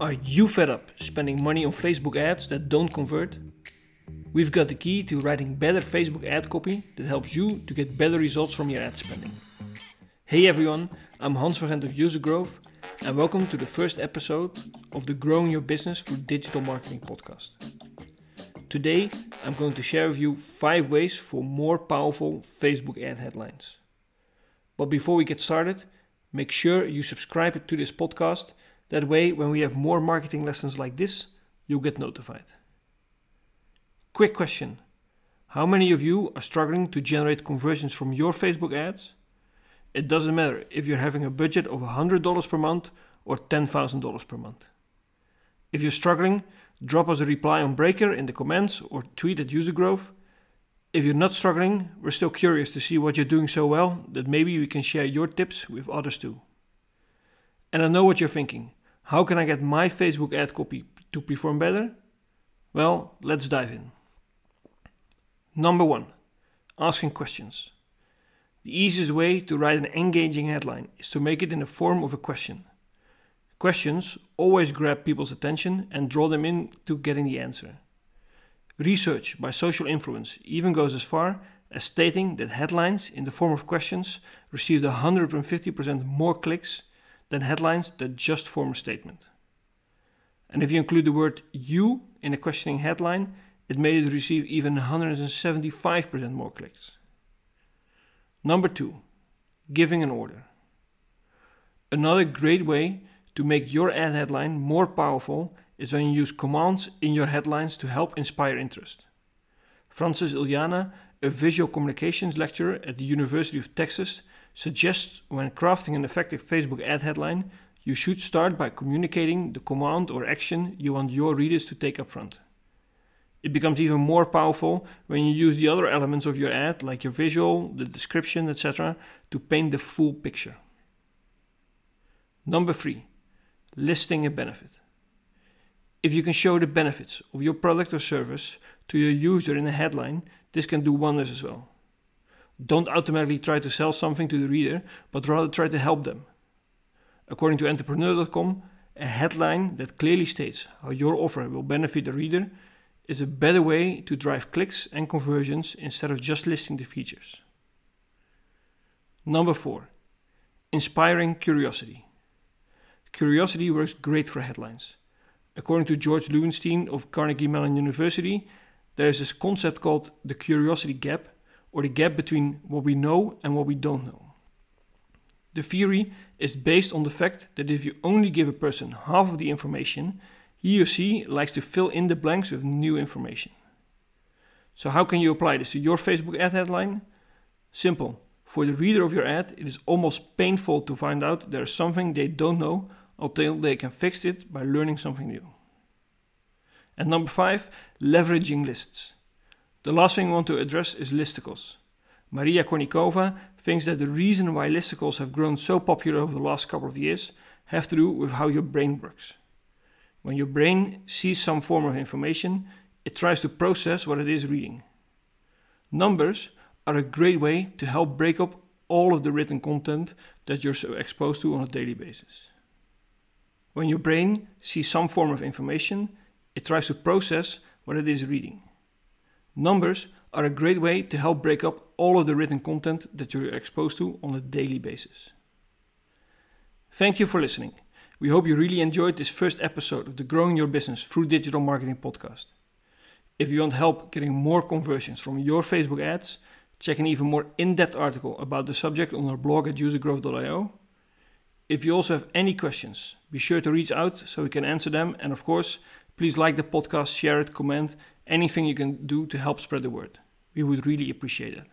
Are you fed up spending money on Facebook ads that don't convert? We've got the key to writing better Facebook ad copy that helps you to get better results from your ad spending. Hey everyone, I'm Hans van Gent of Usergrowth and welcome to the first episode of the Growing Your Business Through Digital Marketing podcast. Today, I'm going to share with you 5 ways for more powerful Facebook ad headlines. But before we get started, make sure you subscribe to this podcast that way, when we have more marketing lessons like this, you'll get notified. Quick question How many of you are struggling to generate conversions from your Facebook ads? It doesn't matter if you're having a budget of $100 per month or $10,000 per month. If you're struggling, drop us a reply on Breaker in the comments or tweet at Usergrowth. If you're not struggling, we're still curious to see what you're doing so well that maybe we can share your tips with others too. And I know what you're thinking. How can I get my Facebook ad copy to perform better? Well, let's dive in. Number one, asking questions. The easiest way to write an engaging headline is to make it in the form of a question. Questions always grab people's attention and draw them in to getting the answer. Research by social influence even goes as far as stating that headlines in the form of questions received 150% more clicks than headlines that just form a statement. And if you include the word you in a questioning headline, it made it receive even 175% more clicks. Number two, giving an order. Another great way to make your ad headline more powerful is when you use commands in your headlines to help inspire interest. Francis Ilyana, a visual communications lecturer at the University of Texas, suggests when crafting an effective Facebook ad headline, you should start by communicating the command or action you want your readers to take up front. It becomes even more powerful when you use the other elements of your ad, like your visual, the description, etc., to paint the full picture. Number three, listing a benefit. If you can show the benefits of your product or service to your user in a headline, this can do wonders as well. Don't automatically try to sell something to the reader, but rather try to help them. According to entrepreneur.com, a headline that clearly states how your offer will benefit the reader is a better way to drive clicks and conversions instead of just listing the features. Number four, inspiring curiosity. Curiosity works great for headlines. According to George Loewenstein of Carnegie Mellon University, there is this concept called the curiosity gap or the gap between what we know and what we don't know. The theory is based on the fact that if you only give a person half of the information, he or she likes to fill in the blanks with new information. So, how can you apply this to your Facebook ad headline? Simple. For the reader of your ad, it is almost painful to find out there is something they don't know until they can fix it by learning something new. And number five, leveraging lists. The last thing I want to address is listicles. Maria Konnikova thinks that the reason why listicles have grown so popular over the last couple of years have to do with how your brain works. When your brain sees some form of information, it tries to process what it is reading. Numbers are a great way to help break up all of the written content that you're so exposed to on a daily basis. When your brain sees some form of information, it tries to process what it is reading. Numbers are a great way to help break up all of the written content that you're exposed to on a daily basis. Thank you for listening. We hope you really enjoyed this first episode of the Growing Your Business Through Digital Marketing podcast. If you want help getting more conversions from your Facebook ads, check an even more in depth article about the subject on our blog at usergrowth.io. If you also have any questions, be sure to reach out so we can answer them. And of course, please like the podcast, share it, comment, anything you can do to help spread the word. We would really appreciate it.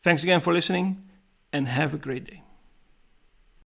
Thanks again for listening and have a great day.